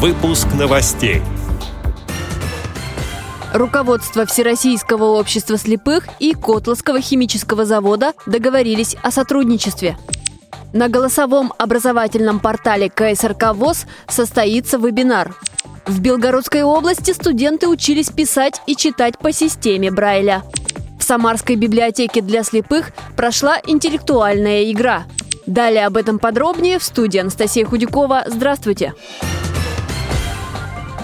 Выпуск новостей. Руководство Всероссийского общества слепых и Котловского химического завода договорились о сотрудничестве. На голосовом образовательном портале КСРК ВОЗ состоится вебинар. В Белгородской области студенты учились писать и читать по системе Брайля. В Самарской библиотеке для слепых прошла интеллектуальная игра. Далее об этом подробнее в студии Анастасия Худякова. Здравствуйте! Здравствуйте!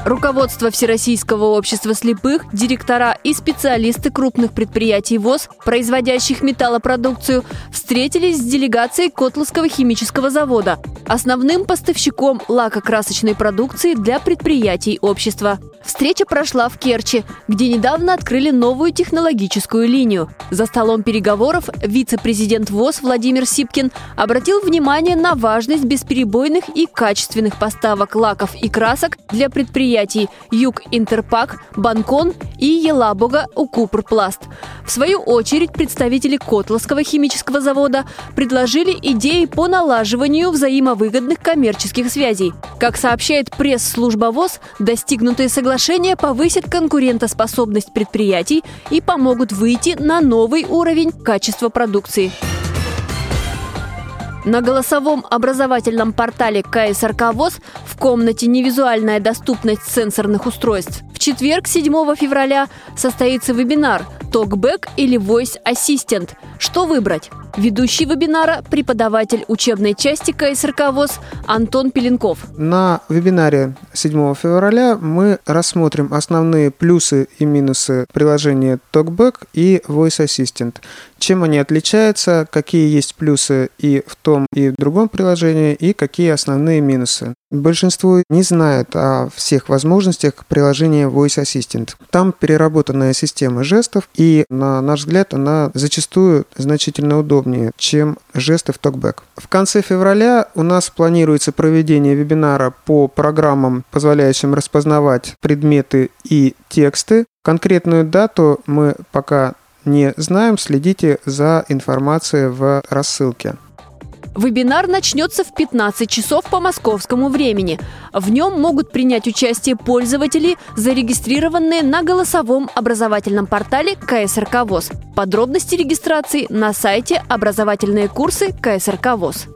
Руководство Всероссийского общества слепых, директора и специалисты крупных предприятий ВОЗ, производящих металлопродукцию, встретились с делегацией Котловского химического завода, основным поставщиком лакокрасочной продукции для предприятий общества. Встреча прошла в Керчи, где недавно открыли новую технологическую линию. За столом переговоров вице-президент ВОЗ Владимир Сипкин обратил внимание на важность бесперебойных и качественных поставок лаков и красок для предприятий Юг Интерпак, Банкон и Елабуга Укупрпласт. В свою очередь представители Котловского химического завода предложили идеи по налаживанию взаимовыгодных коммерческих связей. Как сообщает пресс-служба ВОЗ, достигнутые соглашения повысят конкурентоспособность предприятий и помогут выйти на новый уровень качества продукции. На голосовом образовательном портале КСРК ВОЗ в комнате «Невизуальная доступность сенсорных устройств» в четверг, 7 февраля, состоится вебинар «Токбэк» или «Voice Assistant». Что выбрать? Ведущий вебинара – преподаватель учебной части КСРК ВОЗ Антон Пеленков. На вебинаре 7 февраля мы рассмотрим основные плюсы и минусы приложения TalkBack и Voice Assistant. Чем они отличаются, какие есть плюсы и в том, и в другом приложении, и какие основные минусы. Большинство не знает о всех возможностях приложения Voice Assistant. Там переработанная система жестов, и, на наш взгляд, она зачастую значительно удобнее, чем жесты в TalkBack. В конце февраля у нас планируется проведение вебинара по программам, позволяющим распознавать предметы и тексты. Конкретную дату мы пока не знаем, следите за информацией в рассылке. Вебинар начнется в 15 часов по московскому времени. В нем могут принять участие пользователи, зарегистрированные на голосовом образовательном портале КСРК ВОЗ. Подробности регистрации на сайте «Образовательные курсы КСРК ВОЗ».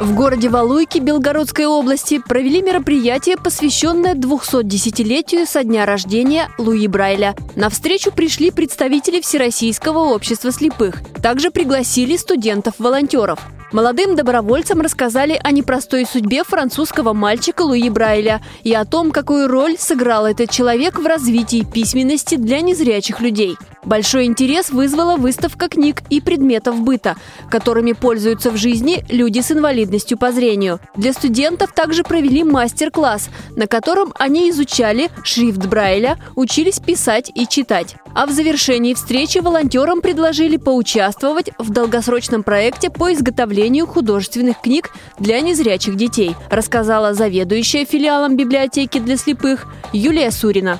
В городе Валуйки Белгородской области провели мероприятие, посвященное 210-летию со дня рождения Луи Брайля. На встречу пришли представители Всероссийского общества слепых. Также пригласили студентов-волонтеров. Молодым добровольцам рассказали о непростой судьбе французского мальчика Луи Брайля и о том, какую роль сыграл этот человек в развитии письменности для незрячих людей – Большой интерес вызвала выставка книг и предметов быта, которыми пользуются в жизни люди с инвалидностью по зрению. Для студентов также провели мастер-класс, на котором они изучали шрифт Брайля, учились писать и читать. А в завершении встречи волонтерам предложили поучаствовать в долгосрочном проекте по изготовлению художественных книг для незрячих детей, рассказала заведующая филиалом библиотеки для слепых Юлия Сурина.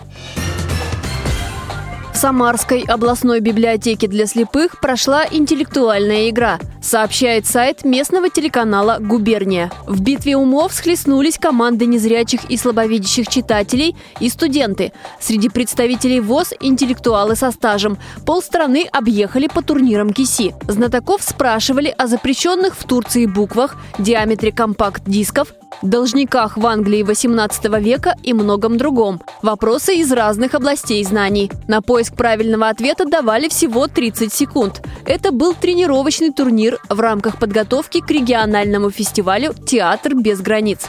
Самарской областной библиотеке для слепых прошла интеллектуальная игра, сообщает сайт местного телеканала «Губерния». В битве умов схлестнулись команды незрячих и слабовидящих читателей и студенты. Среди представителей ВОЗ – интеллектуалы со стажем. Полстраны объехали по турнирам КИСИ. Знатоков спрашивали о запрещенных в Турции буквах, диаметре компакт-дисков, должниках в Англии 18 века и многом другом. Вопросы из разных областей знаний. На поиск правильного ответа давали всего 30 секунд. Это был тренировочный турнир в рамках подготовки к региональному фестивалю «Театр без границ».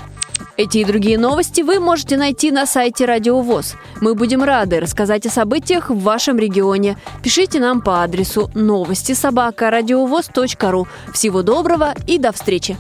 Эти и другие новости вы можете найти на сайте Радио ВОЗ. Мы будем рады рассказать о событиях в вашем регионе. Пишите нам по адресу новости собака ру. Всего доброго и до встречи!